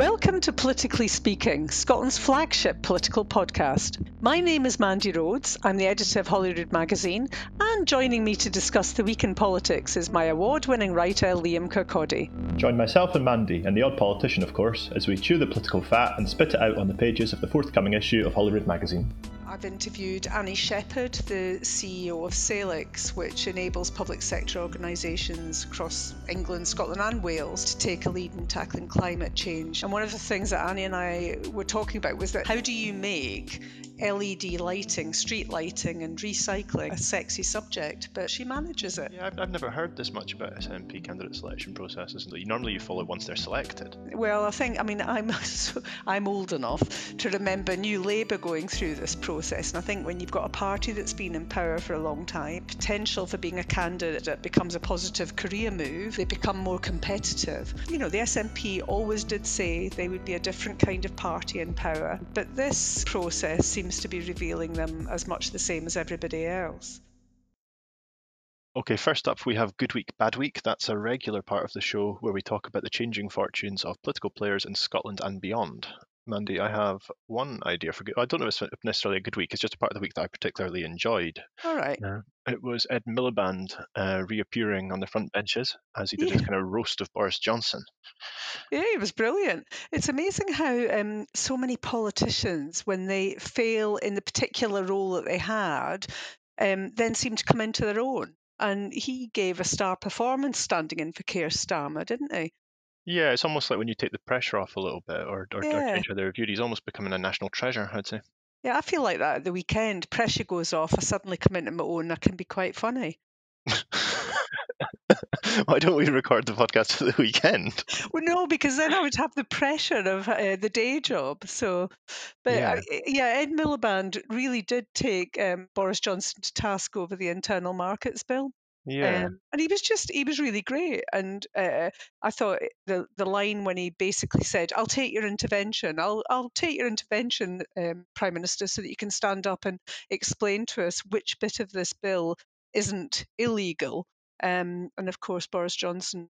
Welcome to Politically Speaking, Scotland's flagship political podcast. My name is Mandy Rhodes. I'm the editor of Holyrood magazine, and joining me to discuss the week in politics is my award winning writer Liam Kirkaldy. Join myself and Mandy, and the odd politician, of course, as we chew the political fat and spit it out on the pages of the forthcoming issue of Holyrood magazine. I've interviewed Annie Shepherd, the CEO of Salix, which enables public sector organisations across England, Scotland, and Wales to take a lead in tackling climate change. And one of the things that Annie and I were talking about was that how do you make LED lighting, street lighting, and recycling a sexy subject, but she manages it. Yeah, I've, I've never heard this much about SNP candidate selection processes. Normally, you follow once they're selected. Well, I think I mean I'm I'm old enough to remember New Labour going through this process, and I think when you've got a party that's been in power for a long time, potential for being a candidate becomes a positive career move. They become more competitive. You know, the SNP always did say they would be a different kind of party in power, but this process seems seems to be revealing them as much the same as everybody else. Okay, first up, we have Good Week, Bad Week. That's a regular part of the show where we talk about the changing fortunes of political players in Scotland and beyond. Mandy, I have one idea for good. I don't know if it's necessarily a good week. It's just a part of the week that I particularly enjoyed. All right. Yeah. It was Ed Miliband uh, reappearing on the front benches as he did yeah. his kind of roast of Boris Johnson. Yeah, it was brilliant. It's amazing how um, so many politicians, when they fail in the particular role that they had, um, then seem to come into their own. And he gave a star performance standing in for Keir Starmer, didn't he? Yeah, it's almost like when you take the pressure off a little bit or, or, or Yeah. change how they're reviewed, he's almost becoming a national treasure, I'd say. Yeah, I feel like that at the weekend. Pressure goes off. I suddenly come into my own. I can be quite funny. Why don't we record the podcast for the weekend? Well, no, because then I would have the pressure of uh, the day job. So, but Yeah. I, yeah, Ed Miliband really did take um, Boris Johnson to task over the internal markets bill. Yeah. Um, and he was just, he was really great. And uh, I thought the the line when he basically said, "I'll take your intervention. I'll I'll take your intervention, um, Prime Minister, so that you can stand up and explain to us which bit of this bill isn't illegal." Um, and of course, Boris Johnson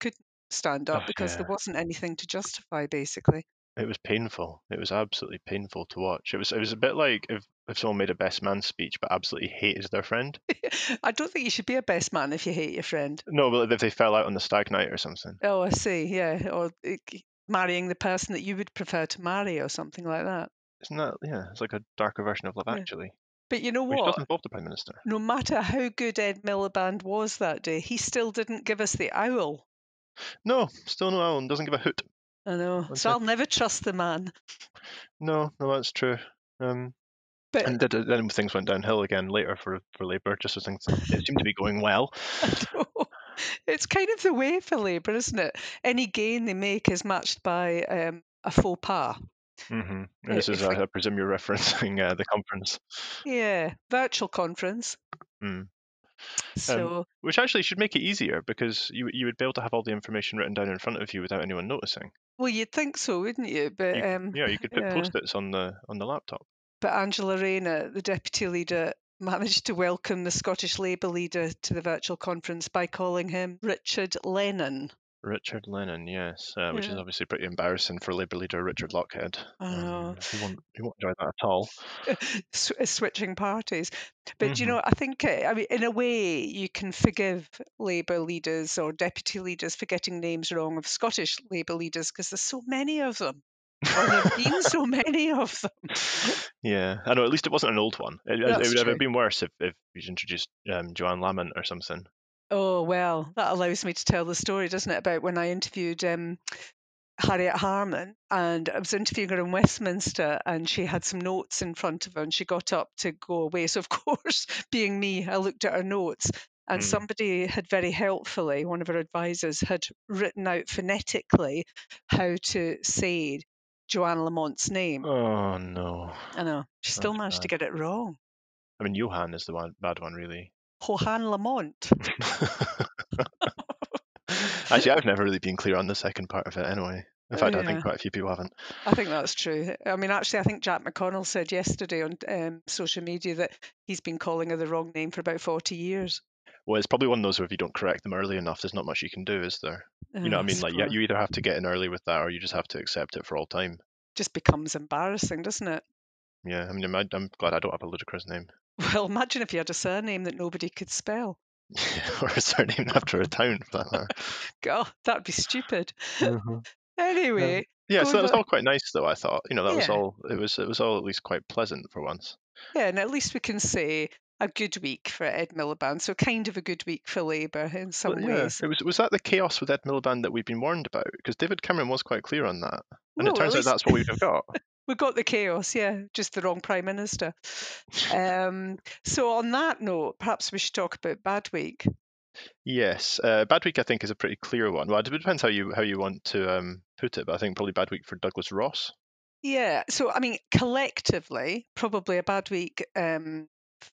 couldn't stand up Oh, because there wasn't anything to justify, basically. It was painful. It was absolutely painful to watch. It was it was a bit like if, if someone made a best man speech but absolutely hated their friend. I don't think you should be a best man if you hate your friend. No, but if they fell out on the stag night or something. Oh, I see. Yeah, or uh, marrying the person that you would prefer to marry, or something like that. Isn't that yeah, it's like a darker version of Love Yeah. Actually. But you know Which what? does involve the Prime Minister. No matter how good Ed Miliband was that day, he still didn't give us the owl. No, still no owl. doesn't give a hoot. I know. So. I'll never trust the man. No, no, that's true. Um But and did, then things went downhill again later for, for Labour, just as things it seemed to be going well. it's kind of the way for Labour, isn't it? Any gain they make is matched by um, a faux pas. hmm Uh, This is, we- I presume you're referencing uh, the conference, Yeah, virtual conference. Mm. So which actually should make it easier because you you would be able to have all the information written down in front of you without anyone noticing. well, you'd think so, wouldn't you? But You- um, Yeah, you could put yeah. post-its on the on the laptop. but Angela Rayner, the deputy leader, managed to welcome the Scottish Labour leader to the virtual conference by calling him Richard Lennon. Richard Lennon, yes, uh, which is Yeah. obviously pretty embarrassing for Labour leader Richard Lochhead. I know. Um, he won't he won't enjoy that at all. Sw- uh, switching parties. But you Mhm. know, I think, uh, I mean, in a way, you can forgive Labour leaders or deputy leaders for getting names wrong of Scottish Labour leaders because there's so many of them. Or there have been so many of them. Yeah, I know. At least it wasn't an old one. It, it That's would have true. been worse if if you introduced um, Joanne Lamont or something. Oh, well, that allows me to tell the story, doesn't it, about when I interviewed um, Harriet Harman and I was interviewing her in Westminster and she had some notes in front of her and she got up to go away. So, of course, being me, I looked at her notes and Mm. somebody had very helpfully, one of her advisors, had written out phonetically how to say Joanne Lamont's name. Oh no! I know. She still That's managed to get it wrong. I mean, Johann is the one bad one, really. Johann Lamont. Actually, I've never really been clear on the second part of it anyway. In fact, I Yeah. think quite a few people haven't. I think that's true. I mean, actually, I think Jack McConnell said yesterday on um, social media that he's been calling her the wrong name for about 40 years. Well, it's probably one of those where if you don't correct them early enough, there's not much you can do, is there? You know Uh, what I mean? Like, yeah, you either have to get in early with that, or you just have to accept it for all time. just becomes embarrassing, doesn't it? Yeah, I mean, I'm, I'm glad I don't have a ludicrous name, Well, imagine if you had a surname that nobody could spell. or a surname after a town, for that matter. God, that'd be stupid. Mhm. Anyway, Yeah, so that was all quite nice, though. I thought, you know, that was all. It was, it was all at least quite pleasant for once. yeah, and at least we can say a good week for Ed Miliband. So kind of a good week for Labour in some But yeah, ways. it was was that the chaos with Ed Miliband that we've been warned about? Because David Cameron was quite clear on that, and Well, it turns out least- that's what we've got. We got the chaos, yeah, just the wrong prime minister. Um, so on that note, perhaps we should talk about bad week. Yes, uh, bad week I think is a pretty clear one. Well, it depends how you how you want to um, put it, but I think probably bad week for Douglas Ross. Yeah, so I mean, collectively, probably a bad week um,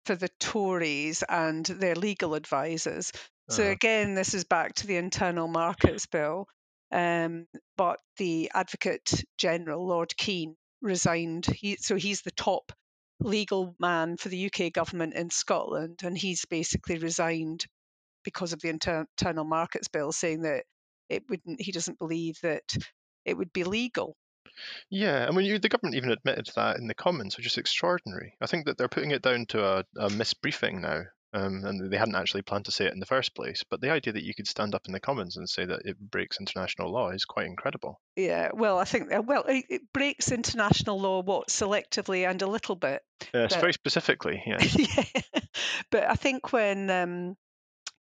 for the Tories and their legal advisors. So Uh-huh. again, this is back to the Internal Markets Bill, um, but the Advocate General, Lord Keen, resigned. He, so he's the top legal man for the UK government in Scotland, and he's basically resigned because of the Inter- Internal Markets Bill, saying that it wouldn't. He doesn't believe that it would be legal. Yeah, I mean, you, the government even admitted that in the Commons, which is extraordinary. I think that they're putting it down to a, a misbriefing now, um, and they hadn't actually planned to say it in the first place. But the idea that you could stand up in the Commons and say that it breaks international law is quite incredible. Yeah, well, I think uh, well, it, it breaks international law what selectively and a little bit. It's But- very specifically, yeah. yeah, but I think when um,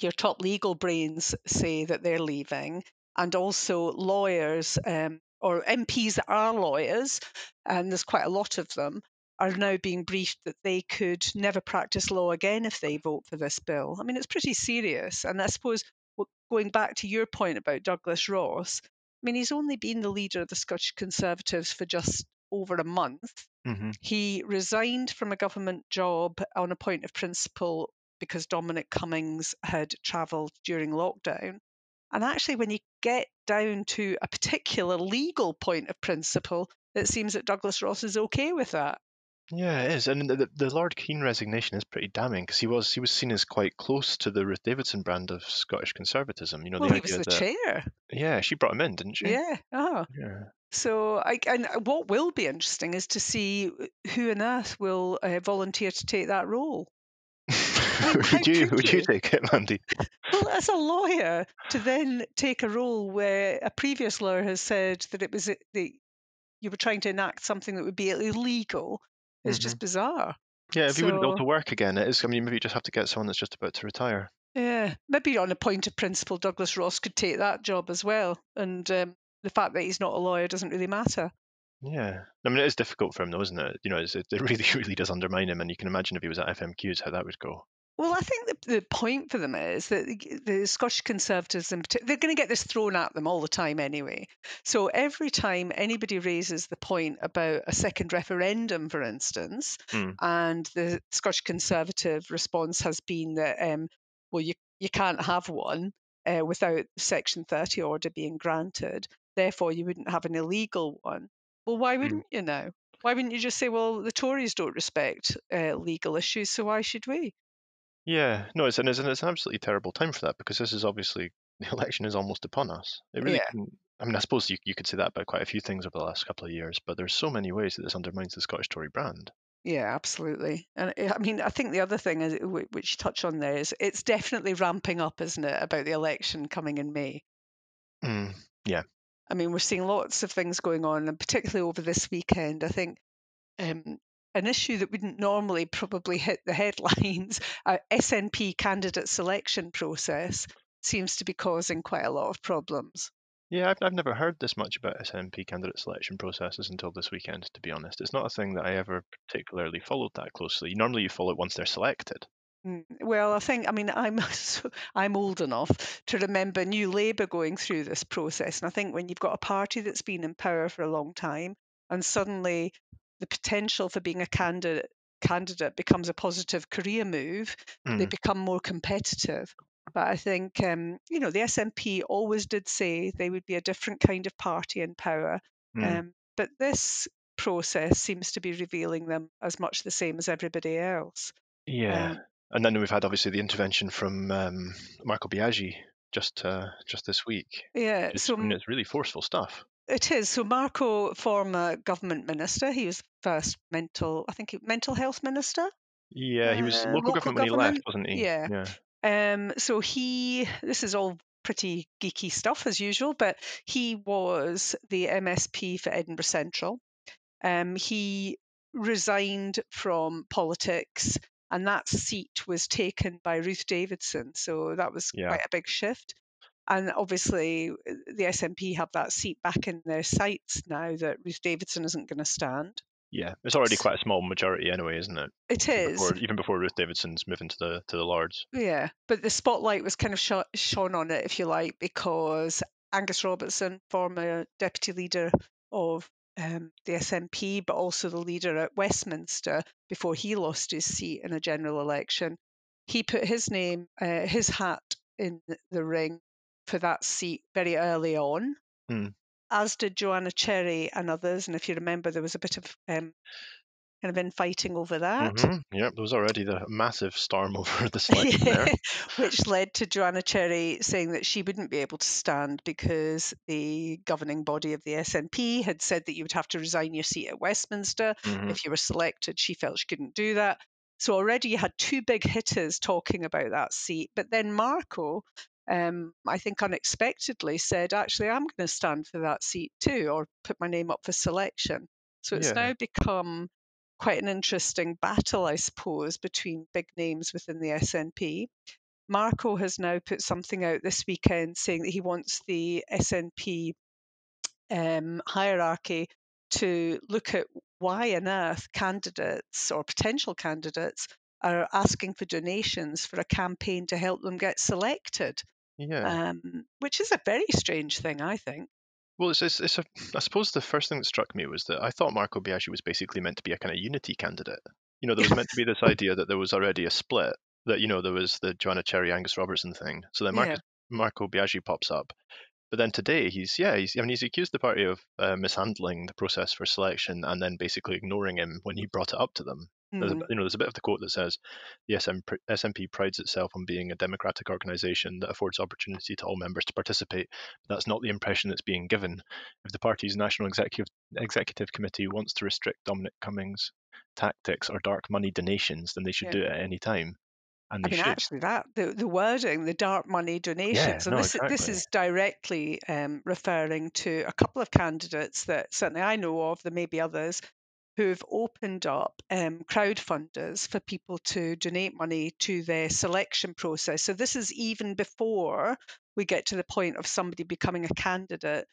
your top legal brains say that they're leaving, and also lawyers um, or MPs that are lawyers, and there's quite a lot of them, are now being briefed that they could never practice law again if they vote for this bill. I mean, it's pretty serious. And I suppose going back to your point about Douglas Ross, I mean, he's only been the leader of the Scottish Conservatives for just over a month. hmm He resigned from a government job on a point of principle because Dominic Cummings had travelled during lockdown. And actually, when you get down to a particular legal point of principle, it seems that Douglas Ross is okay with that. Yeah, it is, and the, the, Lord Keen resignation is pretty damning because he was he was seen as quite close to the Ruth Davidson brand of Scottish conservatism. You know, well, the he was the that chair. yeah, she brought him in, didn't she? Yeah. Oh. Yeah. So, I, and what will be interesting is to see who on earth will uh, volunteer to take that role. how would you would you you? take it, Mandy? Well, as a lawyer, to then take a role where a previous lawyer has said that it was i- the you were trying to enact something that would be illegal is just bizarre. Yeah, if you wouldn't be able to work again, it is. I mean, maybe you just have to get someone that's just about to retire. Yeah, maybe on a point of principle, Douglas Ross could take that job as well, and um, the fact that he's not a lawyer doesn't really matter. Yeah, I mean, it is difficult for him, though, isn't it? You know, it's, it really, really does undermine him, and you can imagine if he was at FMQs how that would go. Well, I think the, the point for them is that the, the Scottish Conservatives, in particular, they're going to get this thrown at them all the time anyway. So every time anybody raises the point about a second referendum, for instance, Hmm. and the Scottish Conservative response has been that, um, well, you, you can't have one uh, without Section 30 order being granted, therefore you wouldn't have an illegal one. Well, why wouldn't you now? Why wouldn't you just say, well, the Tories don't respect uh, legal issues, so why should we? Yeah, no, it's and it's, and it's an absolutely terrible time for that because this is obviously the election is almost upon us. It really, Yeah. can, I mean, I suppose you you could say that about quite a few things over the last couple of years, but there's so many ways that this undermines the Scottish Tory brand. Yeah, absolutely. And I I mean, I think the other thing is, wh- which you touch on there is it's definitely ramping up, isn't it, about the election coming in May? Mm. I mean, we're seeing lots of things going on, and particularly over this weekend, I think um, an issue that wouldn't normally probably hit the headlines, uh, SNP candidate selection process, seems to be causing quite a lot of problems. Yeah, I've, I've never heard this much about SNP candidate selection processes until this weekend, to be honest. It's not a thing that I ever particularly followed that closely. Normally, you follow it once they're selected. Mm, Well, I think, I mean, I'm I'm old enough to remember New Labour going through this process, and I think when you've got a party that's been in power for a long time, and suddenly the potential for being a candidate candidate becomes a positive career move, they Mm. become more competitive. But I think, um, you know, the SNP always did say they would be a different kind of party in power, Mm. um, but this process seems to be revealing them as much the same as everybody else. Yeah. Um, and then we've had obviously the intervention from um, Marco Biagi just uh, just this week. Yeah, It's, so it's really forceful stuff. It is. So Marco, former government minister, he was first mental, I think, mental health minister. Yeah, he was Uh, local, local government when he left, wasn't he? Yeah. Yeah. Um, so he, this is all pretty geeky stuff as usual, but he was the MSP for Edinburgh Central. Um, he resigned from politics, and that seat was taken by Ruth Davidson. So that was Yeah. quite a big shift. And obviously, uh, the SNP have that seat back in their sights now that Ruth Davidson isn't going to stand. Yeah, it's already quite a small majority anyway, isn't it? It is. Even before, even before Ruth Davidson's moving to the to the Lords. Yeah, but the spotlight was kind of sh- shone on it, if you like, because Angus Robertson, former deputy leader of um, the SNP, but also the leader at Westminster before he lost his seat in a general election, he put his name, uh, his hat in the ring for that seat very early on. Hmm. As did Joanna Cherry and others, and if you remember, there was a bit of um, kind of infighting over that. Mhm, Yep, there was already the massive storm over the selection there. which led to Joanna Cherry saying that she wouldn't be able to stand because the governing body of the SNP had said that you would have to resign your seat at Westminster Mhm. if you were selected. She felt she couldn't do that. So already you had two big hitters talking about that seat. But then Marco, um, I think unexpectedly, said, actually, I'm going to stand for that seat too, or put my name up for selection. So it's Yeah. now become quite an interesting battle, I suppose, between big names within the SNP. Marco has now put something out this weekend saying that he wants the SNP um, hierarchy to look at why on earth candidates or potential candidates are asking for donations for a campaign to help them get selected, Yeah. um, which is a very strange thing, I think. Well, it's, it's, it's a, I suppose the first thing that struck me was that I thought Marco Biagi was basically meant to be a kind of unity candidate. You know, there was meant to be this idea that there was already a split, that, you know, there was the Joanna Cherry, Angus Robertson thing. So then Yeah. Marco Biagi pops up. But then today, he's, yeah, he's, I mean, he's accused the party of uh, mishandling the process for selection and then basically ignoring him when he brought it up to them. There's a, Hmm. you know, there's a bit of the quote that says, "The SM, SNP prides itself on being a democratic organisation that affords opportunity to all members to participate. But that's not the impression that's being given. If the party's national executive executive committee wants to restrict Dominic Cummings' tactics or dark money donations, then they should Yeah. do it at any time, and I mean, should." actually, that the, the wording, the dark money donations, and no, this is this is directly um, referring to a couple of candidates that certainly I know of. There may be others who've opened up um, crowdfunders for people to donate money to their selection process. So this is even before we get to the point of somebody becoming a candidate.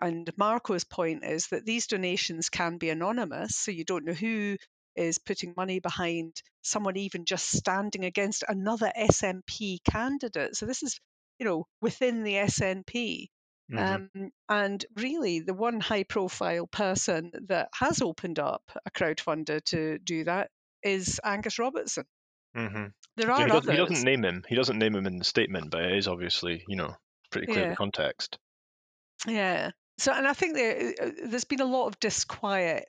And Marco's point is that these donations can be anonymous, so you don't know who is putting money behind someone even just standing against another SNP candidate. So this is, you know, within the SNP. Mhm. Um, and really, the one high profile person that has opened up a crowdfunder to do that is Angus Robertson. Mhm. There Yeah, are he, doesn't, he doesn't name him. He doesn't name him in the statement, but it is obviously, you know, pretty clear Yeah. the context. Yeah. So, and I think there, uh, there's been a lot of disquiet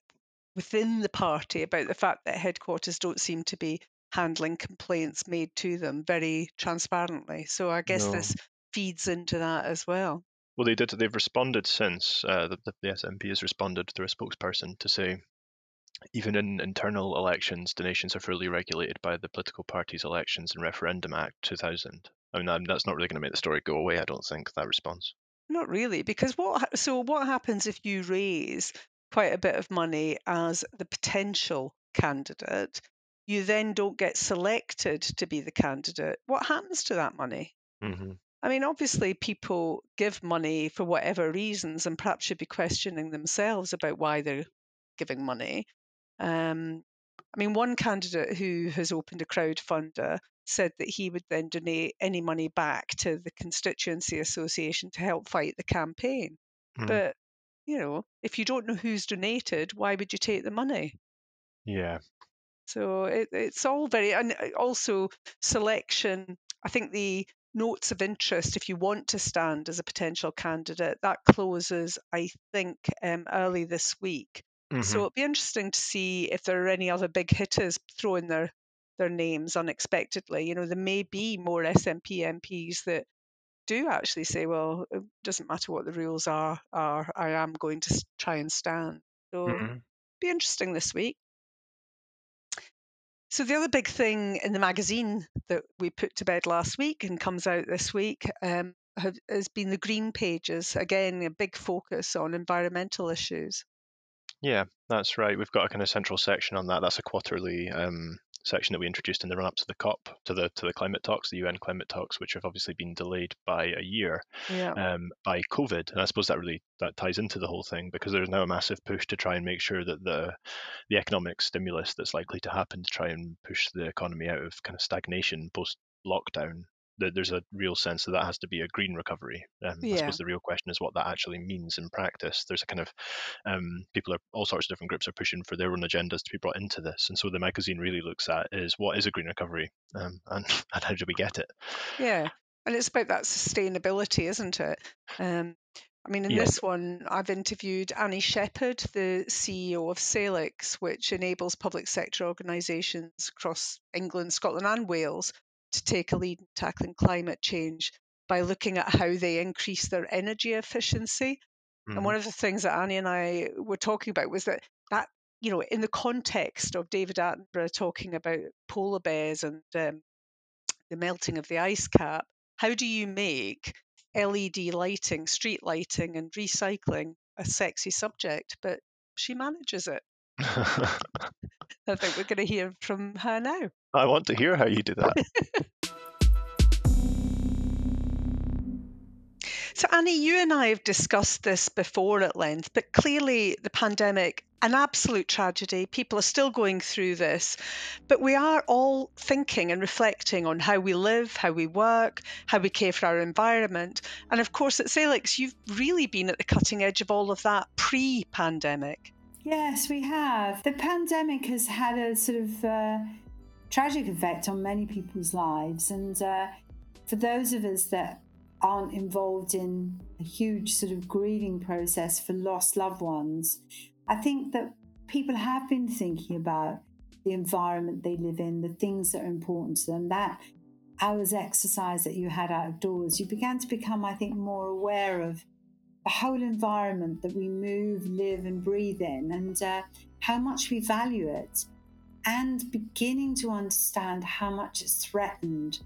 within the party about the fact that headquarters don't seem to be handling complaints made to them very transparently. So I guess No. this feeds into that as well. Well, they did. They've responded since uh, the, the, SNP has responded through a spokesperson to say, even in internal elections, donations are fully regulated by the Political Parties Elections and Referendum Act 2000. I mean, that's not really going to make the story go away. I don't think that response. Not really, because what so what happens if you raise quite a bit of money as the potential candidate? You then don't get selected to be the candidate. What happens to that money? hmm I mean, obviously, people give money for whatever reasons and perhaps should be questioning themselves about why they're giving money. Um, I mean, one candidate who has opened a crowdfunder said that he would then donate any money back to the constituency association to help fight the campaign. Mm. But, you know, if you don't know who's donated, why would you take the money? Yeah. So it, it's all very, and uh, also selection. I think the notes of interest, if you want to stand as a potential candidate, that closes, I think, um, early this week. Mhm. So it'll be interesting to see if there are any other big hitters throwing their their names unexpectedly. You know, there may be more SNP MPs that do actually say, well, it doesn't matter what the rules are, are I am going to try and stand. So mm-hmm. be interesting this week. So the other big thing in the magazine that we put to bed last week and comes out this week um, have, has been the green pages. Again, a big focus on environmental issues. Yeah, that's right. We've got a kind of central section on that. That's a quarterly um, section that we introduced in the run up to the COP, to the to the climate talks, the UN climate talks, which have obviously been delayed by a year yeah. um, by COVID. And I suppose that really that ties into the whole thing because there's now a massive push to try and make sure that the the economic stimulus that's likely to happen to try and push the economy out of kind of stagnation post lockdown there's a real sense that that has to be a green recovery. Um, yeah. I suppose the real question is what that actually means in practice. There's a kind of um, people are all sorts of different groups are pushing for their own agendas to be brought into this, and so the magazine really looks at is what is a green recovery um, and, and how do we get it? Yeah, and it's about that sustainability, isn't it? Um, I mean, in yeah. this one, I've interviewed Annie Shepherd, the CEO of Salix, which enables public sector organisations across England, Scotland, and Wales to take a lead in tackling climate change by looking at how they increase their energy efficiency. Mm-hmm. And one of the things that Annie and I were talking about was that that you know in the context of David Attenborough talking about polar bears and um, the melting of the ice cap, how do you make LED lighting, street lighting, and recycling a sexy subject? But she manages it. I think we're going to hear from her now. I want to hear how you do that. so, Annie, you and I have discussed this before at length, but clearly the pandemic, an absolute tragedy. People are still going through this, but we are all thinking and reflecting on how we live, how we work, how we care for our environment. And of course, at Salix, you've really been at the cutting edge of all of that pre pandemic. Yes, we have. The pandemic has had a sort of uh, tragic effect on many people's lives. And uh, for those of us that aren't involved in a huge sort of grieving process for lost loved ones, I think that people have been thinking about the environment they live in, the things that are important to them. That hours exercise that you had outdoors, you began to become, I think, more aware of the whole environment that we move, live, and breathe in, and uh, how much we value it and beginning to understand how much it's threatened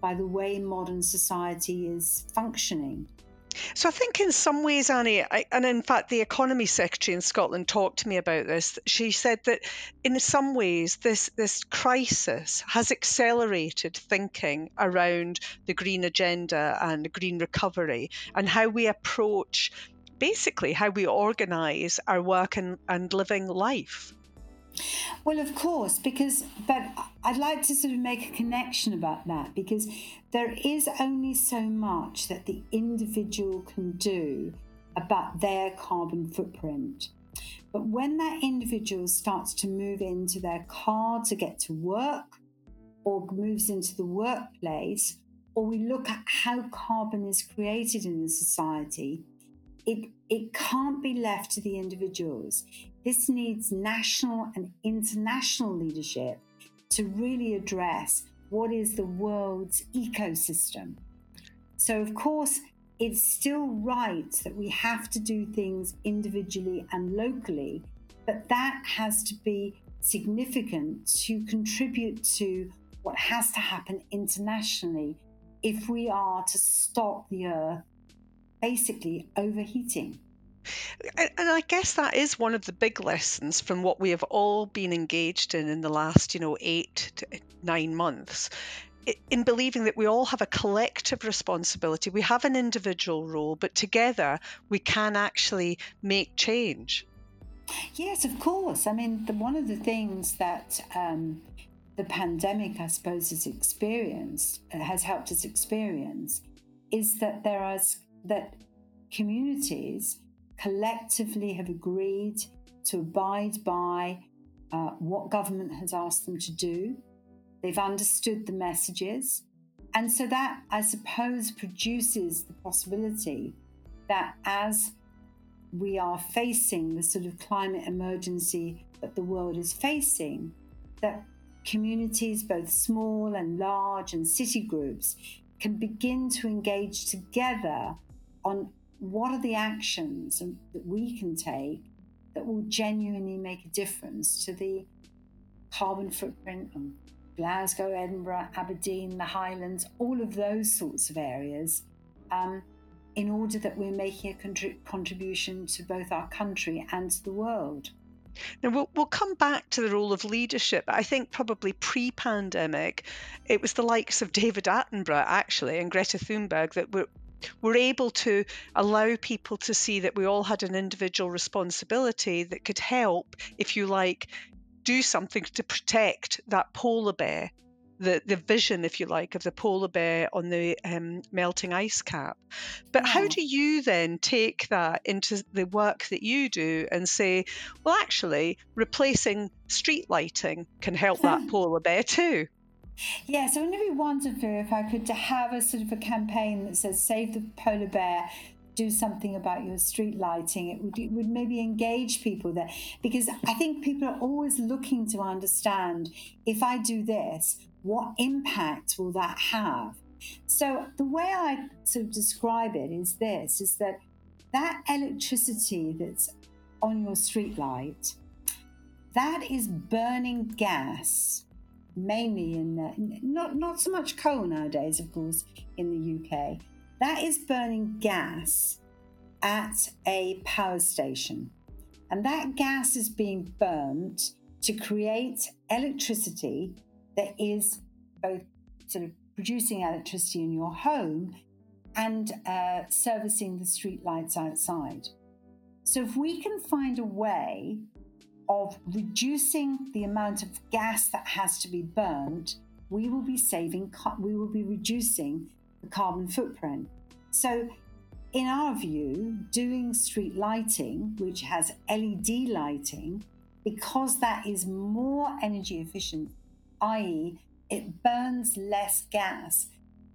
by the way modern society is functioning. So I think in some ways, Annie, I, and in fact, the economy secretary in Scotland talked to me about this. She said that in some ways, this this crisis has accelerated thinking around the green agenda and the green recovery and how we approach, basically, how we organise our work and, and living life. Well, of course, because, but I'd like to sort of make a connection about that because there is only so much that the individual can do about their carbon footprint. But when that individual starts to move into their car to get to work or moves into the workplace, or we look at how carbon is created in the society, it, it can't be left to the individuals. This needs national and international leadership to really address what is the world's ecosystem. So, of course, it's still right that we have to do things individually and locally, but that has to be significant to contribute to what has to happen internationally if we are to stop the Earth basically overheating. And I guess that is one of the big lessons from what we have all been engaged in in the last, you know, eight to nine months in believing that we all have a collective responsibility. We have an individual role, but together we can actually make change. Yes, of course. I mean, the, one of the things that um, the pandemic, I suppose, has experienced, has helped us experience, is that there are that communities collectively have agreed to abide by uh, what government has asked them to do. They've understood the messages. And so that, I suppose, produces the possibility that as we are facing the sort of climate emergency that the world is facing, that communities, both small and large, and city groups, can begin to engage together on what are the actions that we can take that will genuinely make a difference to the carbon footprint of Glasgow, Edinburgh, Aberdeen, the Highlands, all of those sorts of areas, um, in order that we're making a contrib- contribution to both our country and to the world. Now, we'll, we'll come back to the role of leadership. I think probably pre pandemic, it was the likes of David Attenborough, actually, and Greta Thunberg that were, were able to allow people to see that we all had an individual responsibility that could help, if you like, do something to protect that polar bear the, the vision, if you like, of the polar bear on the um, melting ice cap. But how do you then take that into the work that you do and say, well, actually, replacing street lighting can help that polar bear too? Yeah, so wouldn't it be wonderful if I could have a sort of a campaign that says "Save the polar bear"? do something about your street lighting. It would, it would maybe engage people there because I think people are always looking to understand if I do this, what impact will that have? So the way I sort of describe it is this: is that that electricity that's on your street light, that is burning gas, mainly in uh, not not so much coal nowadays, of course, in the UK. That is burning gas at a power station, and that gas is being burnt to create electricity that is both sort of producing electricity in your home and uh, servicing the street lights outside. So, if we can find a way of reducing the amount of gas that has to be burnt, we will be saving, we will be reducing the carbon footprint. So, in our view, doing street lighting, which has LED lighting, because that is more energy efficient i.e., it burns less gas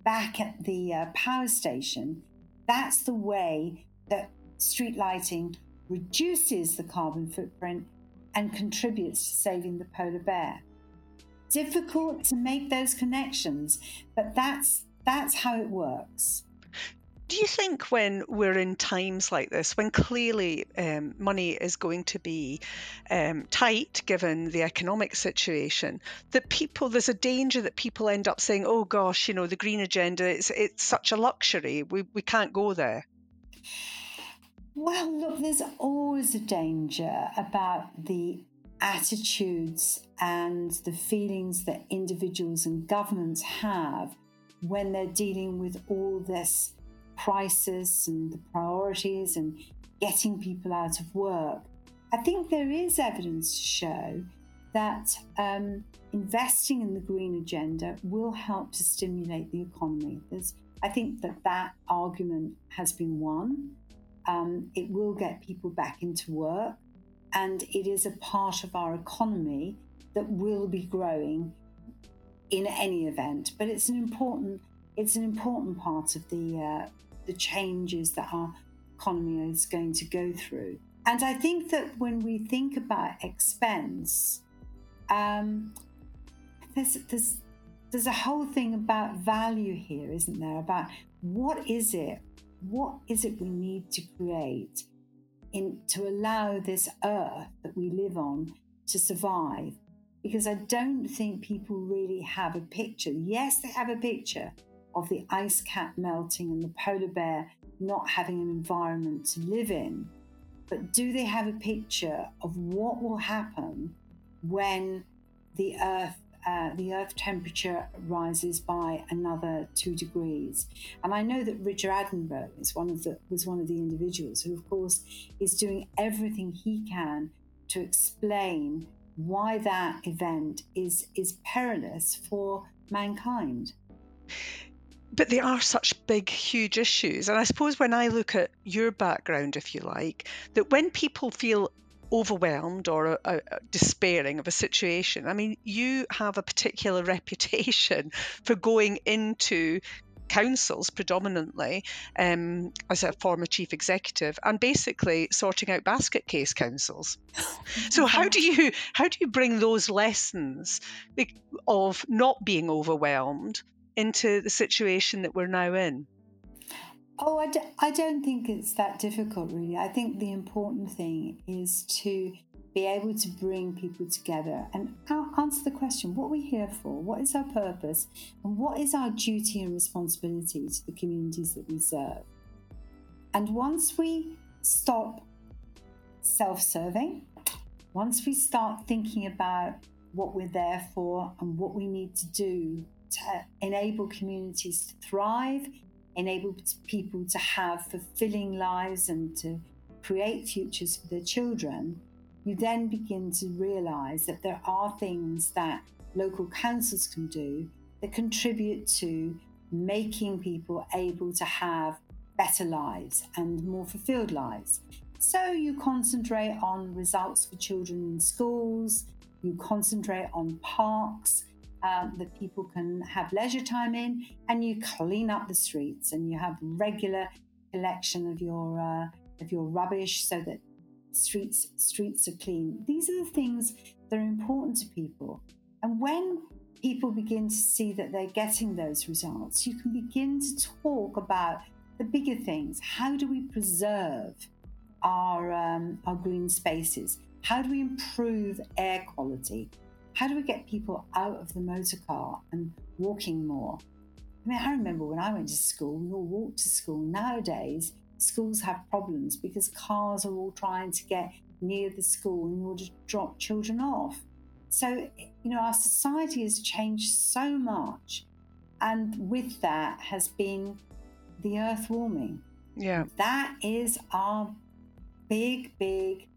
back at the uh, power station, that's the way that street lighting reduces the carbon footprint and contributes to saving the polar bear. Difficult to make those connections, but that's that's how it works. Do you think when we're in times like this, when clearly um, money is going to be um, tight given the economic situation, that people there's a danger that people end up saying, "Oh gosh, you know, the green agenda it's it's such a luxury. We we can't go there." Well, look, there's always a danger about the attitudes and the feelings that individuals and governments have when they're dealing with all this crisis and the priorities and getting people out of work, I think there is evidence to show that um, investing in the green agenda will help to stimulate the economy. There's, I think that that argument has been won. Um, it will get people back into work, and it is a part of our economy that will be growing in any event. But it's an important it's an important part of the uh, the changes that our economy is going to go through. And I think that when we think about expense, um, there's, there's, there's a whole thing about value here, isn't there? About what is it? What is it we need to create in, to allow this earth that we live on to survive? Because I don't think people really have a picture. Yes, they have a picture, of the ice cap melting and the polar bear not having an environment to live in. But do they have a picture of what will happen when the Earth uh, the Earth temperature rises by another two degrees. And I know that Richard Attenborough is one of the was one of the individuals who, of course, is doing everything he can to explain why that event is is perilous for mankind but they are such big, huge issues. And I suppose when I look at your background, if you like, that when people feel overwhelmed or uh, uh, despairing of a situation, I mean, you have a particular reputation for going into councils predominantly um, as a former chief executive and basically sorting out basket case councils. so how do you how do you bring those lessons of not being overwhelmed into the situation that we're now in? Oh, I d- I don't think it's that difficult, really. I think the important thing is to be able to bring people together and answer the question what are we here for? What is our purpose? And what is our duty and responsibility to the communities that we serve? And once we stop self serving, once we start thinking about what we're there for and what we need to do to enable communities to thrive, enable people to have fulfilling lives and to create futures for their children, you then begin to realize that there are things that local councils can do that contribute to making people able to have better lives and more fulfilled lives. So you concentrate on results for children in schools, you concentrate on parks um, that people can have leisure time in, and you clean up the streets and you have regular collection of your uh, of your rubbish so that streets streets are clean. These are the things that are important to people. And when people begin to see that they're getting those results, you can begin to talk about the bigger things. How do we preserve our um, our green spaces? How do we improve air quality? How do we get people out of the motor car and walking more? I mean, I remember when I went to school, we all walked to school. Nowadays, schools have problems because cars are all trying to get near the school in order to drop children off. So, you know, our society has changed so much. And with that has been the earth warming. Yeah. That is our big, big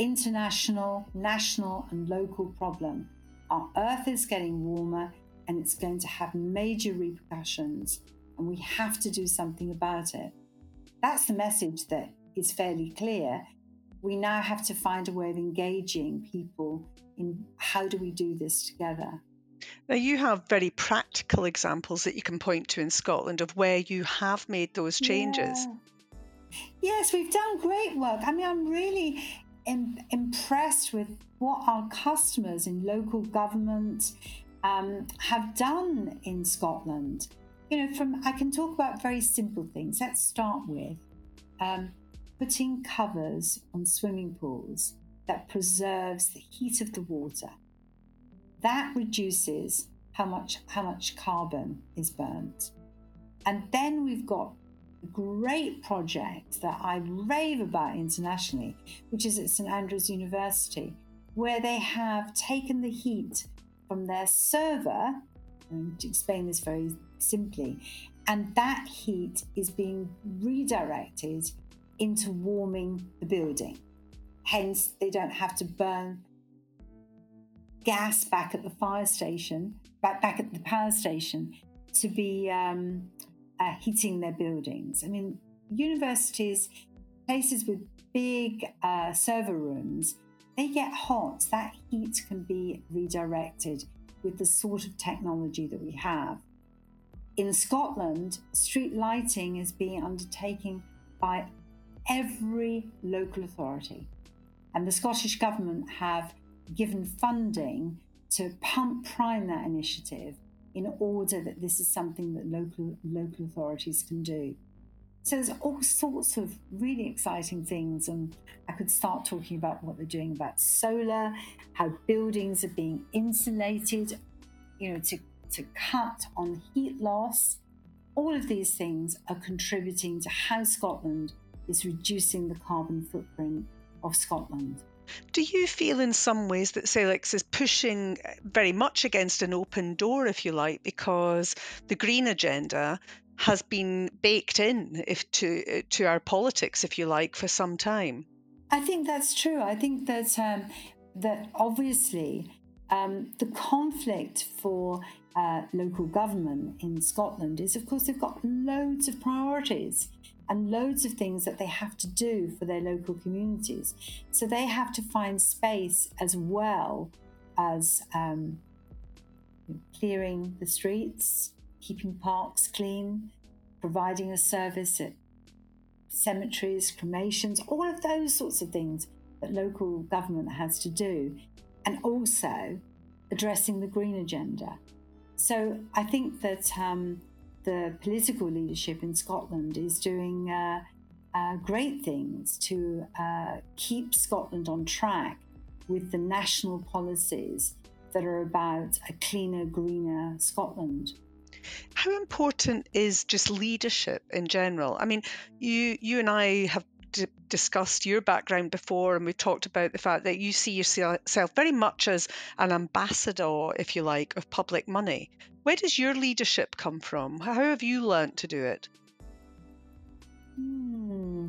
international, national, and local problem. Our earth is getting warmer and it's going to have major repercussions, and we have to do something about it. That's the message that is fairly clear. We now have to find a way of engaging people in how do we do this together. Now, you have very practical examples that you can point to in Scotland of where you have made those changes. Yeah. Yes, we've done great work. I mean, I'm really Im- impressed with what our customers in local government um, have done in Scotland you know, from I can talk about very simple things. Let's start with um, putting covers on swimming pools that preserves the heat of the water. That reduces how much how much carbon is burnt. And then we've got great project that I rave about internationally, which is at St Andrews University, where they have taken the heat from their server. And to explain this very simply. And that heat is being redirected into warming the building. Hence, they don't have to burn gas back at the fire station, back, back at the power station to be um, uh, heating their buildings. I mean, universities, places with big uh, server rooms, they get hot. That heat can be redirected with the sort of technology that we have. In Scotland, street lighting is being undertaken by every local authority. And the Scottish Government have given funding to pump prime that initiative in order that this is something that local local authorities can do. So there's all sorts of really exciting things, and I could start talking about what they're doing about solar, how buildings are being insulated, you know, to to cut on heat loss. All of these things are contributing to how Scotland is reducing the carbon footprint of Scotland. Do you feel in some ways that Salix is pushing very much against an open door, if you like, because the green agenda has been baked in if to to our politics, if you like, for some time? I think that's true. I think that um, that obviously um, the conflict for uh, local government in Scotland is, of course, they've got loads of priorities and loads of things that they have to do for their local communities. So they have to find space as well as um, clearing the streets, keeping parks clean, providing a service at cemeteries, cremations, all of those sorts of things that local government has to do, and also addressing the green agenda. So I think that um, the political leadership in Scotland is doing uh, uh, great things to uh, keep Scotland on track with the national policies that are about a cleaner, greener Scotland. How important is just leadership in general? I mean, you you and I have d- discussed your background before, and we talked about the fact that you see yourself very much as an ambassador, if you like, of public money. Where does your leadership come from? How have you learnt to do it? Hmm.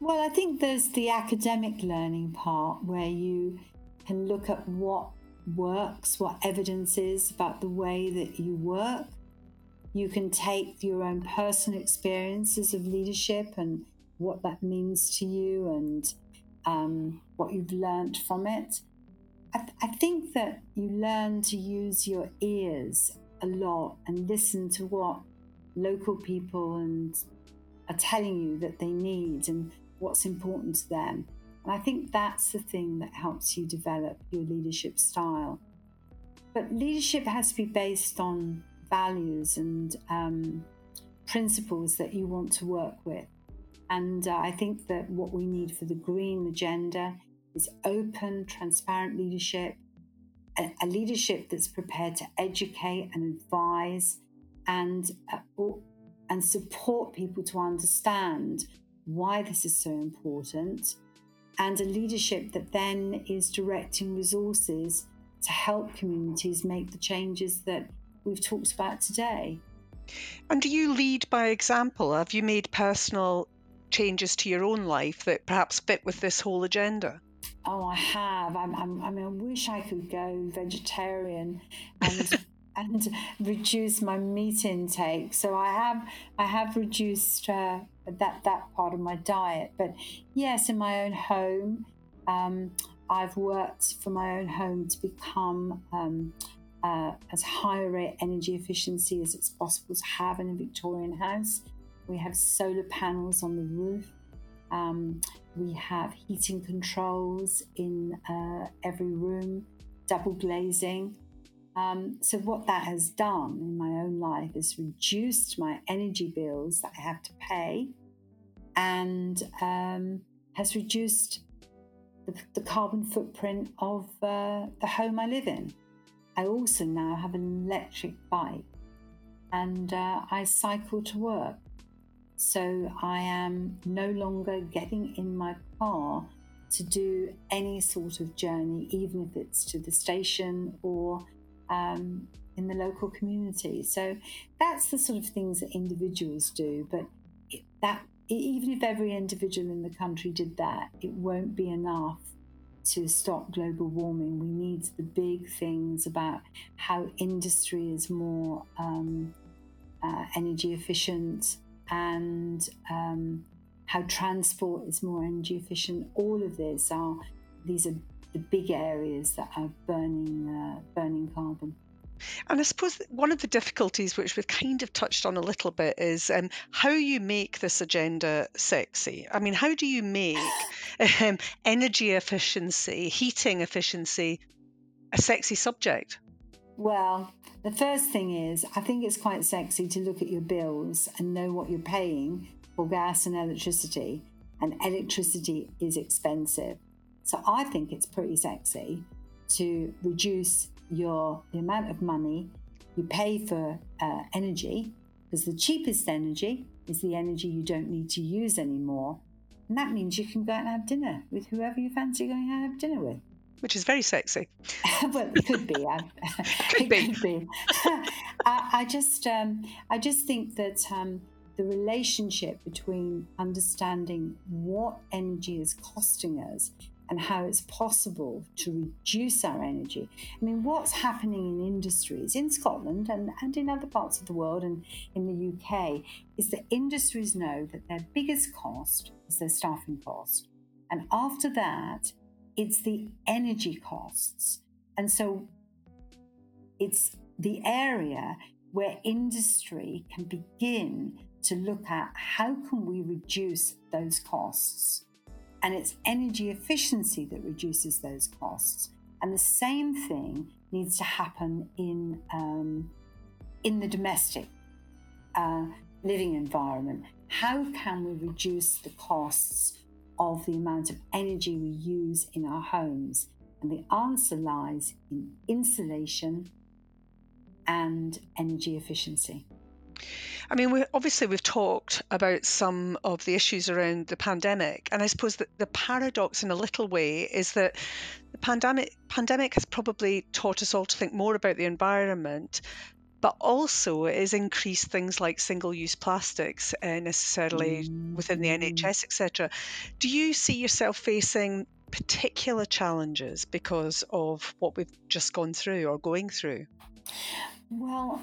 Well, I think there's the academic learning part where you can look at what works, what evidence is about the way that you work. You can take your own personal experiences of leadership and what that means to you and um, what you've learned from it. I, th- I think that you learn to use your ears a lot and listen to what local people and are telling you that they need and what's important to them. And I think that's the thing that helps you develop your leadership style. But leadership has to be based on values and um, principles that you want to work with. And uh, I think that what we need for the green agenda is open, transparent leadership, a, a leadership that's prepared to educate and advise and uh, and support people to understand why this is so important, and a leadership that then is directing resources to help communities make the changes that we've talked about today. And do you lead by example? Have you made personal changes to your own life that perhaps fit with this whole agenda? Oh, I have. I'm, I'm, i mean, I wish I could go vegetarian and and reduce my meat intake. So I have I have reduced uh, that that part of my diet. But yes, in my own home, um, I've worked for my own home to become um, uh, as high a rate energy efficiency as it's possible to have in a Victorian house. We have solar panels on the roof. Um, we have heating controls in uh, every room, double glazing. Um, so, what that has done in my own life is reduced my energy bills that I have to pay and um, has reduced the, the, carbon footprint of uh, the home I live in. I also now have an electric bike and uh, I cycle to work. So I am no longer getting in my car to do any sort of journey, even if it's to the station or um, in the local community. So that's the sort of things that individuals do. But that even if every individual in the country did that, it won't be enough to stop global warming. We need the big things about how industry is more um, uh, energy efficient and um, how transport is more energy efficient. All of this are these are the big areas that are burning uh, burning carbon. And I suppose one of the difficulties, which we've kind of touched on a little bit, is um, how you make this agenda sexy. I mean, how do you make um, energy efficiency, heating efficiency, a sexy subject? Well, the first thing is, I think it's quite sexy to look at your bills and know what you're paying for gas and electricity. And electricity is expensive. So I think it's pretty sexy to reduce your the amount of money you pay for uh, energy because the cheapest energy is the energy you don't need to use anymore. And that means you can go out and have dinner with whoever you fancy going out and have dinner with which is very sexy. well, it could be. could it be. Could be. I, I, just, um, I just think that um, the relationship between understanding what energy is costing us and how it's possible to reduce our energy. I mean, what's happening in industries in Scotland and, and in other parts of the world and in the UK is that industries know that their biggest cost is their staffing cost. And after that, it's the energy costs. And so it's the area where industry can begin to look at how can we reduce those costs. And it's energy efficiency that reduces those costs. And the same thing needs to happen in, um, in the domestic uh, living environment. How can we reduce the costs of the amount of energy we use in our homes? And the answer lies in insulation and energy efficiency. I mean, we, obviously, we've talked about some of the issues around the pandemic, and I suppose that the paradox, in a little way, is that the pandemic pandemic has probably taught us all to think more about the environment, but also it has increased things like single-use plastics uh, necessarily mm-hmm. within the NHS, etc. Do you see yourself facing particular challenges because of what we've just gone through or going through? Well,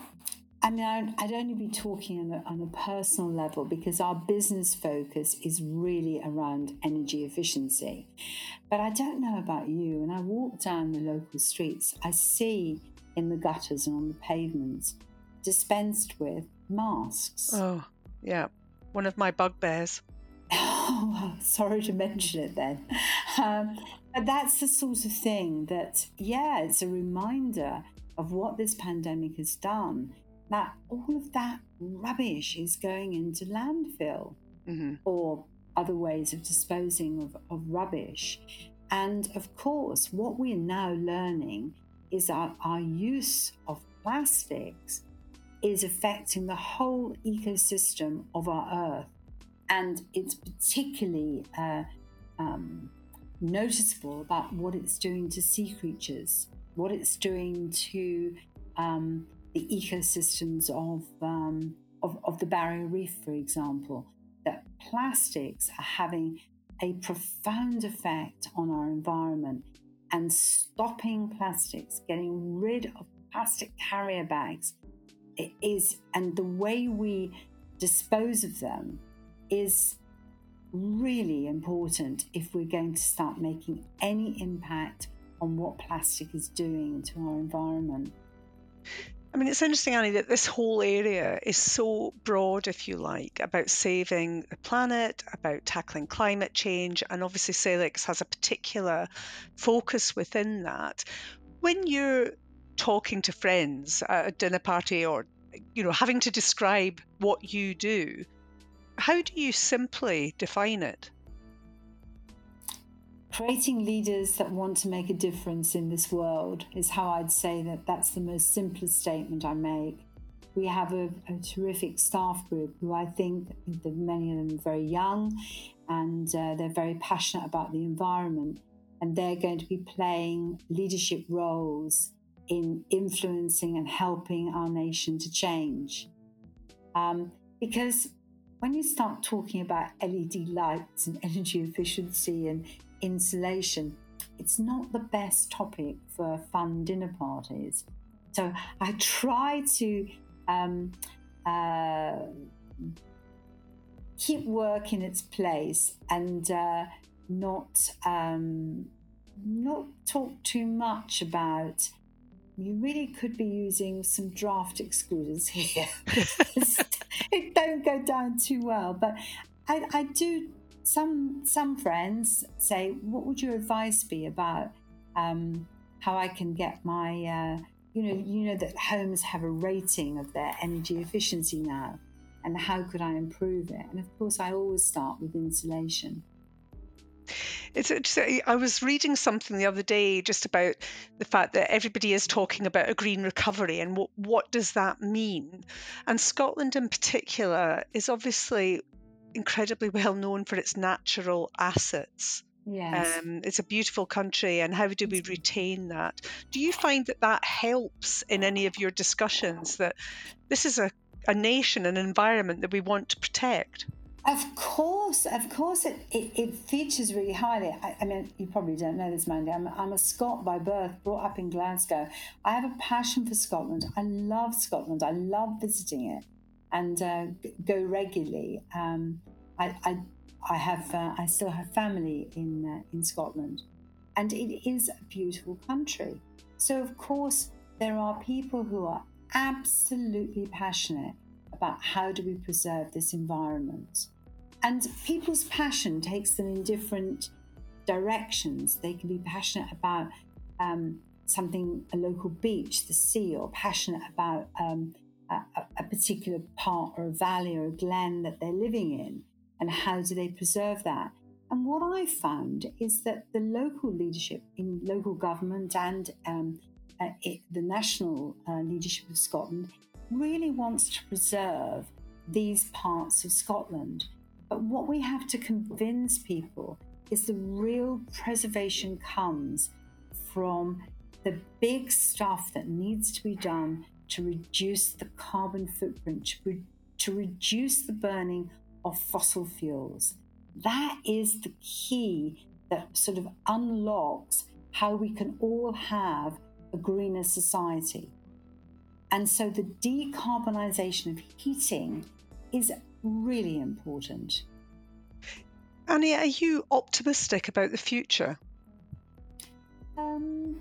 I mean, I'd only be talking on a, on a, personal level because our business focus is really around energy efficiency. But I don't know about you. When I walk down the local streets, I see in the gutters and on the pavements dispensed with masks. Oh, yeah. One of my bugbears. Oh, sorry to mention it then. Um, but that's the sort of thing that, yeah, it's a reminder of what this pandemic has done that all of that rubbish is going into landfill mm-hmm. or other ways of disposing of, of rubbish. And of course, what we're now learning is our, our use of plastics is affecting the whole ecosystem of our Earth. And it's particularly uh, um, noticeable about what it's doing to sea creatures, what it's doing to um, the ecosystems of, um, of, of the barrier reef, for example, that plastics are having a profound effect on our environment and stopping plastics, getting rid of plastic carrier bags is, and the way we dispose of them is really important if we're going to start making any impact on what plastic is doing to our environment. I mean, it's interesting, Annie, that this whole area is so broad, if you like, about saving the planet, about tackling climate change, and obviously Salix has a particular focus within that. When you're talking to friends at a dinner party or you know having to describe what you do how do you simply define it creating leaders that want to make a difference in this world is how I'd say that that's the most simplest statement I make. We have a, a terrific staff group who I think that many of them are very young and uh, they're very passionate about the environment and they're going to be playing leadership roles in influencing and helping our nation to change. Um, because when you start talking about LED lights and energy efficiency and insulation, it's not the best topic for fun dinner parties. So I try to um, uh, keep work in its place and uh, not um, not talk too much about. You really could be using some draft excluders here. it don't go down too well, but I, I do some some friends say, "What would your advice be about um, how I can get my uh, you know you know that homes have a rating of their energy efficiency now, and how could I improve it?" And of course, I always start with insulation. It's. I was reading something the other day just about the fact that everybody is talking about a green recovery and what what does that mean? And Scotland in particular is obviously incredibly well known for its natural assets. Yes. Um, it's a beautiful country, and how do we retain that? Do you find that that helps in any of your discussions that this is a, a nation, an environment that we want to protect? Of course, of course, it, it, it features really highly. I, I, mean, you probably don't know this, Mandy. I'm, I'm a Scot by birth, brought up in Glasgow. I have a passion for Scotland. I love Scotland. I love visiting it and uh, go regularly. Um, I, I, I have, uh, I still have family in uh, in Scotland, and it is a beautiful country. So of course there are people who are absolutely passionate about how do we preserve this environment. And people's passion takes them in different directions. They can be passionate about um, something, a local beach, the sea, or passionate about um, a, a, particular part or a valley or a glen that they're living in, and how do they preserve that. And what I found is that the local leadership in local government and um, uh, it, the national uh, leadership of Scotland really wants to preserve these parts of Scotland. But what we have to convince people is the real preservation comes from the big stuff that needs to be done to reduce the carbon footprint, to, re- to reduce the burning of fossil fuels. That is the key that sort of unlocks how we can all have a greener society. And so the decarbonisation of heating is really important. Annie, are you optimistic about the future? Um,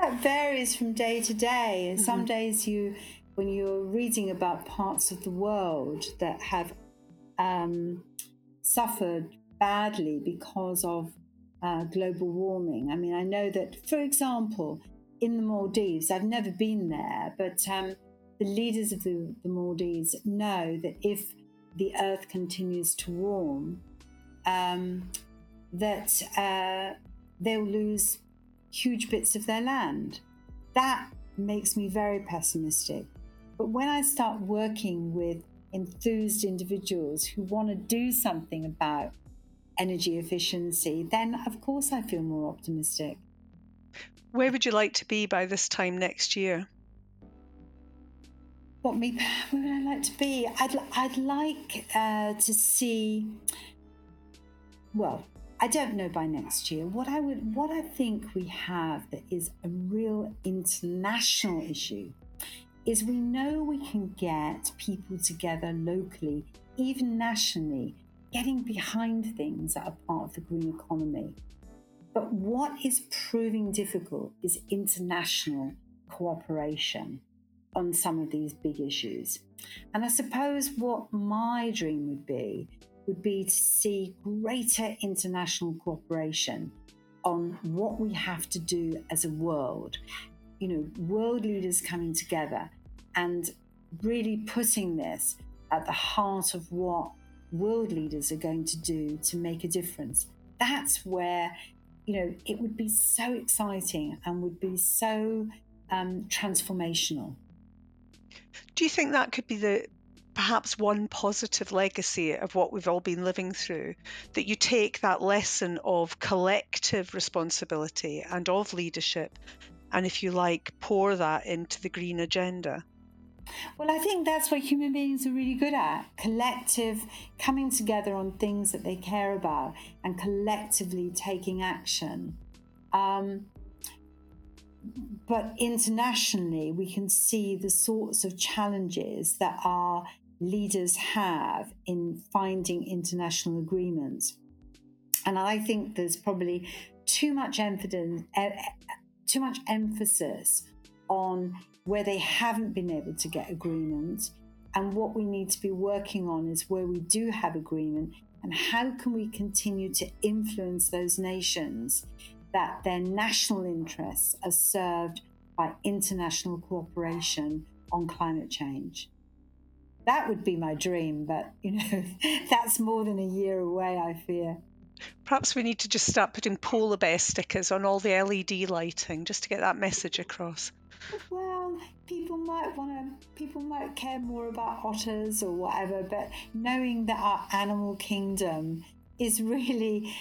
that varies from day to day. Mm-hmm. Some days you, when you're reading about parts of the world that have um, suffered badly because of uh, global warming. I mean, I know that, for example, in the Maldives, I've never been there, but um, the leaders of the, the, Maldives know that if the earth continues to warm, um, that uh, they'll lose huge bits of their land. That makes me very pessimistic. But when I start working with enthused individuals who want to do something about energy efficiency, then of course I feel more optimistic. Where would you like to be by this time next year? What me? Where would I like to be? I'd I'd like uh, to see. Well, I don't know by next year. What I would, what I think we have that is a real international issue is we know we can get people together locally, even nationally, getting behind things that are part of the green economy. But what is proving difficult is international cooperation on some of these big issues. And I suppose what my dream would be would be to see greater international cooperation on what we have to do as a world. You know, world leaders coming together and really putting this at the heart of what world leaders are going to do to make a difference. That's where, you know, it would be so exciting and would be so um, transformational. Do you think that could be the perhaps one positive legacy of what we've all been living through that you take that lesson of collective responsibility and of leadership and if you like pour that into the green agenda well, I think that's what human beings are really good at collective coming together on things that they care about and collectively taking action. Um, but internationally, we can see the sorts of challenges that our leaders have in finding international agreements. And I think there's probably too much emphasis, too much emphasis on where they haven't been able to get agreement. And what we need to be working on is where we do have agreement and how can we continue to influence those nations that their national interests are served by international cooperation on climate change. That would be my dream, but you know, that's more than a year away, I fear. Perhaps we need to just start putting polar bear stickers on all the LED lighting just to get that message across. Well, people might want to, people might care more about otters or whatever, but knowing that our animal kingdom is really,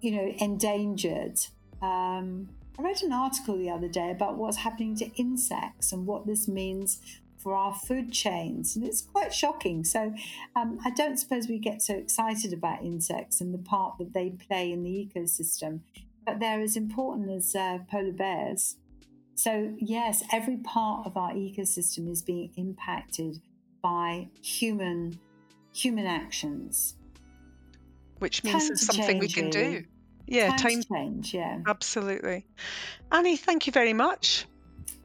you know, endangered. Um, I read an article the other day about what's happening to insects and what this means for our food chains, and it's quite shocking. So, um, I don't suppose we get so excited about insects and the part that they play in the ecosystem, but they're as important as uh, polar bears. So, yes, every part of our ecosystem is being impacted by human human actions. Which means it's something change, we can do. Yeah, time, time change, yeah. Absolutely. Annie, thank you very much.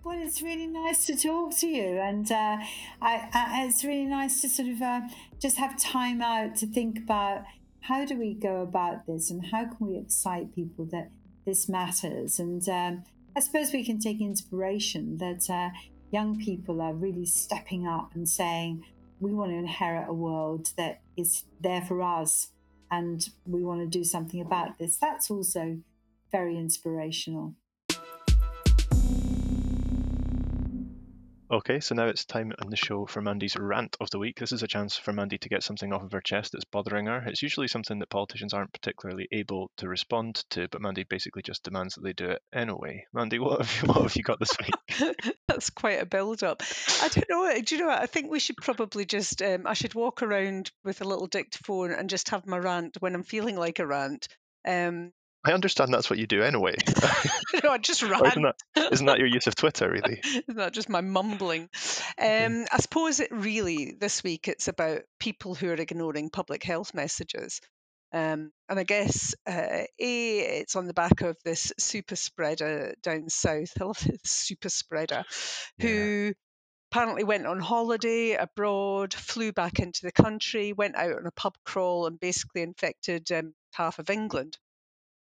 Well, it's really nice to talk to you, and uh, I, I, it's really nice to sort of uh, just have time out to think about how do we go about this and how can we excite people that this matters. And um, I suppose we can take inspiration that uh, young people are really stepping up and saying, we want to inherit a world that is there for us and we want to do something about this. That's also very inspirational. Okay, so now it's time on the show for Mandy's rant of the week. This is a chance for Mandy to get something off of her chest that's bothering her. It's usually something that politicians aren't particularly able to respond to, but Mandy basically just demands that they do it anyway. Mandy, what have you, what have you got this week? that's quite a build up. I don't know. Do you know what? I think we should probably just, um, I should walk around with a little dictaphone and just have my rant when I'm feeling like a rant. Um, I understand that's what you do anyway. no, I just ran. isn't, that, isn't that your use of Twitter, really? isn't that just my mumbling? Um, I suppose it really, this week, it's about people who are ignoring public health messages. Um, and I guess, uh, A, it's on the back of this super spreader down south. I love it, super spreader, who yeah. apparently went on holiday abroad, flew back into the country, went out on a pub crawl, and basically infected um, half of England.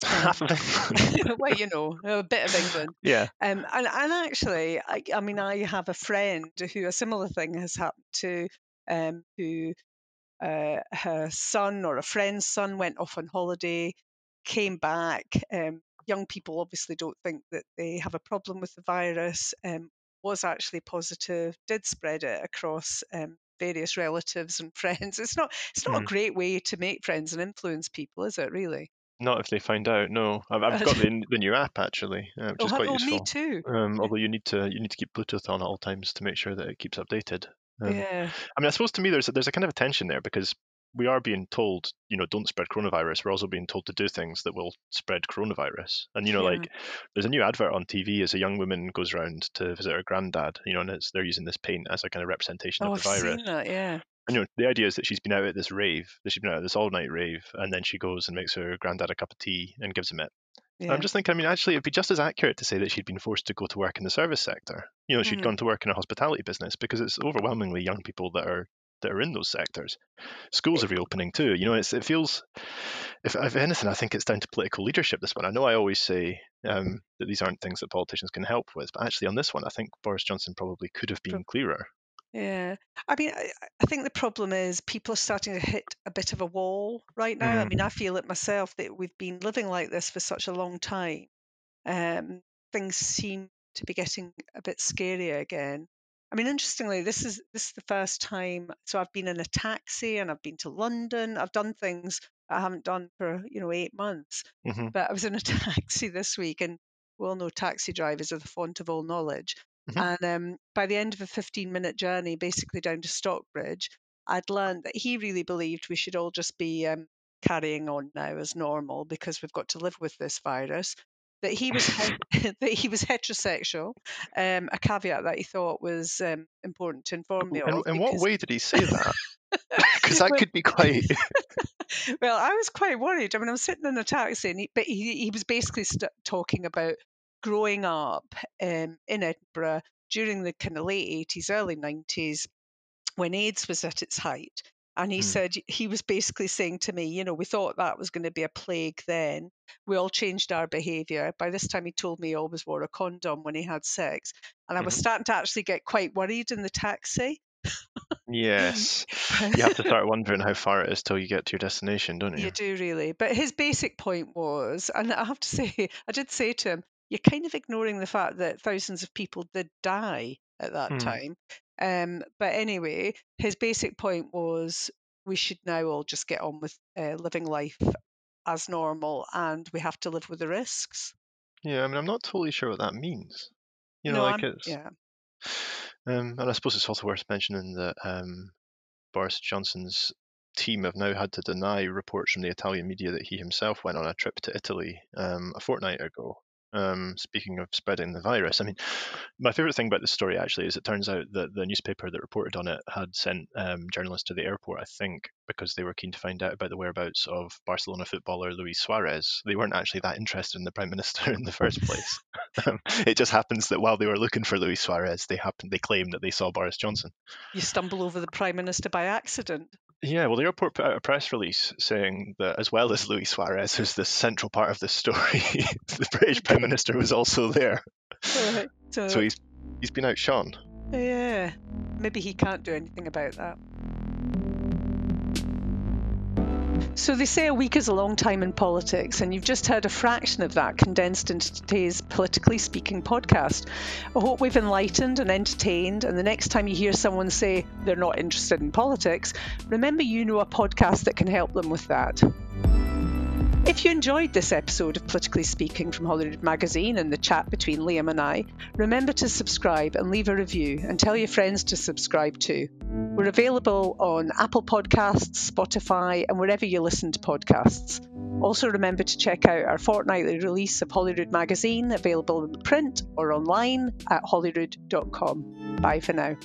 Half of England. well, you know, a bit of England. Yeah. Um, and, and actually, I, I mean, I have a friend who a similar thing has happened to, um, who uh, her son or a friend's son went off on holiday, came back. Um, young people obviously don't think that they have a problem with the virus. Um, was actually positive, did spread it across um, various relatives and friends. It's not it's not mm. a great way to make friends and influence people, is it? Really? Not if they find out. No, I've, I've got the, the new app actually, uh, which oh, is quite oh, useful. Me too. Um, although you need to you need to keep Bluetooth on at all times to make sure that it keeps updated. Um, yeah. I mean, I suppose to me there's there's a kind of a tension there because we are being told, you know, don't spread coronavirus. We're also being told to do things that will spread coronavirus. And you know, yeah. like there's a new advert on TV as a young woman goes around to visit her granddad. You know, and it's, they're using this paint as a kind of representation oh, of the I've virus. Seen that, yeah. And, you know, the idea is that she's been out at this rave, that she's been out at this all night rave, and then she goes and makes her granddad a cup of tea and gives him it. Yeah. I'm just thinking, I mean, actually, it'd be just as accurate to say that she'd been forced to go to work in the service sector. You know, she had mm. gone to work in a hospitality business because it's overwhelmingly young people that are that are in those sectors. Schools are reopening too. You know, it's, it feels, if, if anything, I think it's down to political leadership. This one, I know I always say um, that these aren't things that politicians can help with, but actually on this one, I think Boris Johnson probably could have been clearer. Yeah. I mean, I, I think the problem is people are starting to hit a bit of a wall right now. I Mm. mean, I feel it myself that we've been living like this for such a long time. Um, things seem to be getting a bit scarier again. I mean, interestingly, this is this is the first time. So I've been in a taxi and I've been to London. I've done things I haven't done for you know eight months. hmm But I was in a taxi this week, and we all know taxi drivers are the font of all knowledge. Hmm And um, by the end of a 15 minute journey, basically down to Stockbridge, I'd learned that he really believed we should all just be um, carrying on now as normal because we've got to live with this virus. That he was that he was heterosexual, um, a caveat that he thought was um, important to inform me of. in what because- way did he say that? Because that Well- could be quite. well, I was quite worried. I mean, I was sitting in a taxi, and he, but he, he was basically st- talking about growing up um, in Edinburgh during the kind of late 80s, early 90s, when AIDS was at its height. And he Hmm. said he was basically saying to me, you know, we thought that was going to be a plague then. We all changed our behavior. By this time, he told me he always wore a condom when he had sex. And I was Mhm. starting to actually get quite worried in the taxi. Yes. You have to start wondering how far it is till you get to your destination, don't you? You do really. But his basic point was, and I have to say, I did say to him, you're kind of ignoring the fact that thousands of people did die at that Hmm. time. Um, but anyway, his basic point was we should now all just get on with uh, living life as normal and we have to live with the risks. Yeah, I mean, I'm not totally sure what that means. You know, no, like I'm, it's. yeah. Um, and I suppose it's also worth mentioning that um, Boris Johnson's team have now had to deny reports from the Italian media that he himself went on a trip to Italy um, a fortnight ago. Um, speaking of spreading the virus, I mean, my favorite thing about this story actually is it turns out that the newspaper that reported on it had sent um, journalists to the airport, I think, because they were keen to find out about the whereabouts of Barcelona footballer Luis Suarez. They weren't actually that interested in the prime minister in the first place. it just happens that while they were looking for Luis Suarez, they happened they claimed that they saw Boris Johnson. You stumble over the prime minister by accident. Yeah, well, the airport put uh, out a press release saying that as well as Luis Suarez, who's the central part of the story, the British Prime Minister was also there. Right. So, So he's he's been outshone. yeah, maybe he can't do anything about that. So they say a week is a long time in politics, and you've just heard a fraction of that condensed into today's Politically Speaking podcast. I hope we've enlightened and entertained, and the next time you hear someone say they're not interested in politics, remember you know a podcast that can help them with that. If you enjoyed this episode of Politically Speaking from Holyrood Magazine and the chat between Liam and I, remember to subscribe and leave a review and tell your friends to subscribe too. We're available on Apple Podcasts, Spotify, and wherever you listen to podcasts. Also, remember to check out our fortnightly release of Holyrood Magazine, available in print or online at holyrood.com. Bye for now.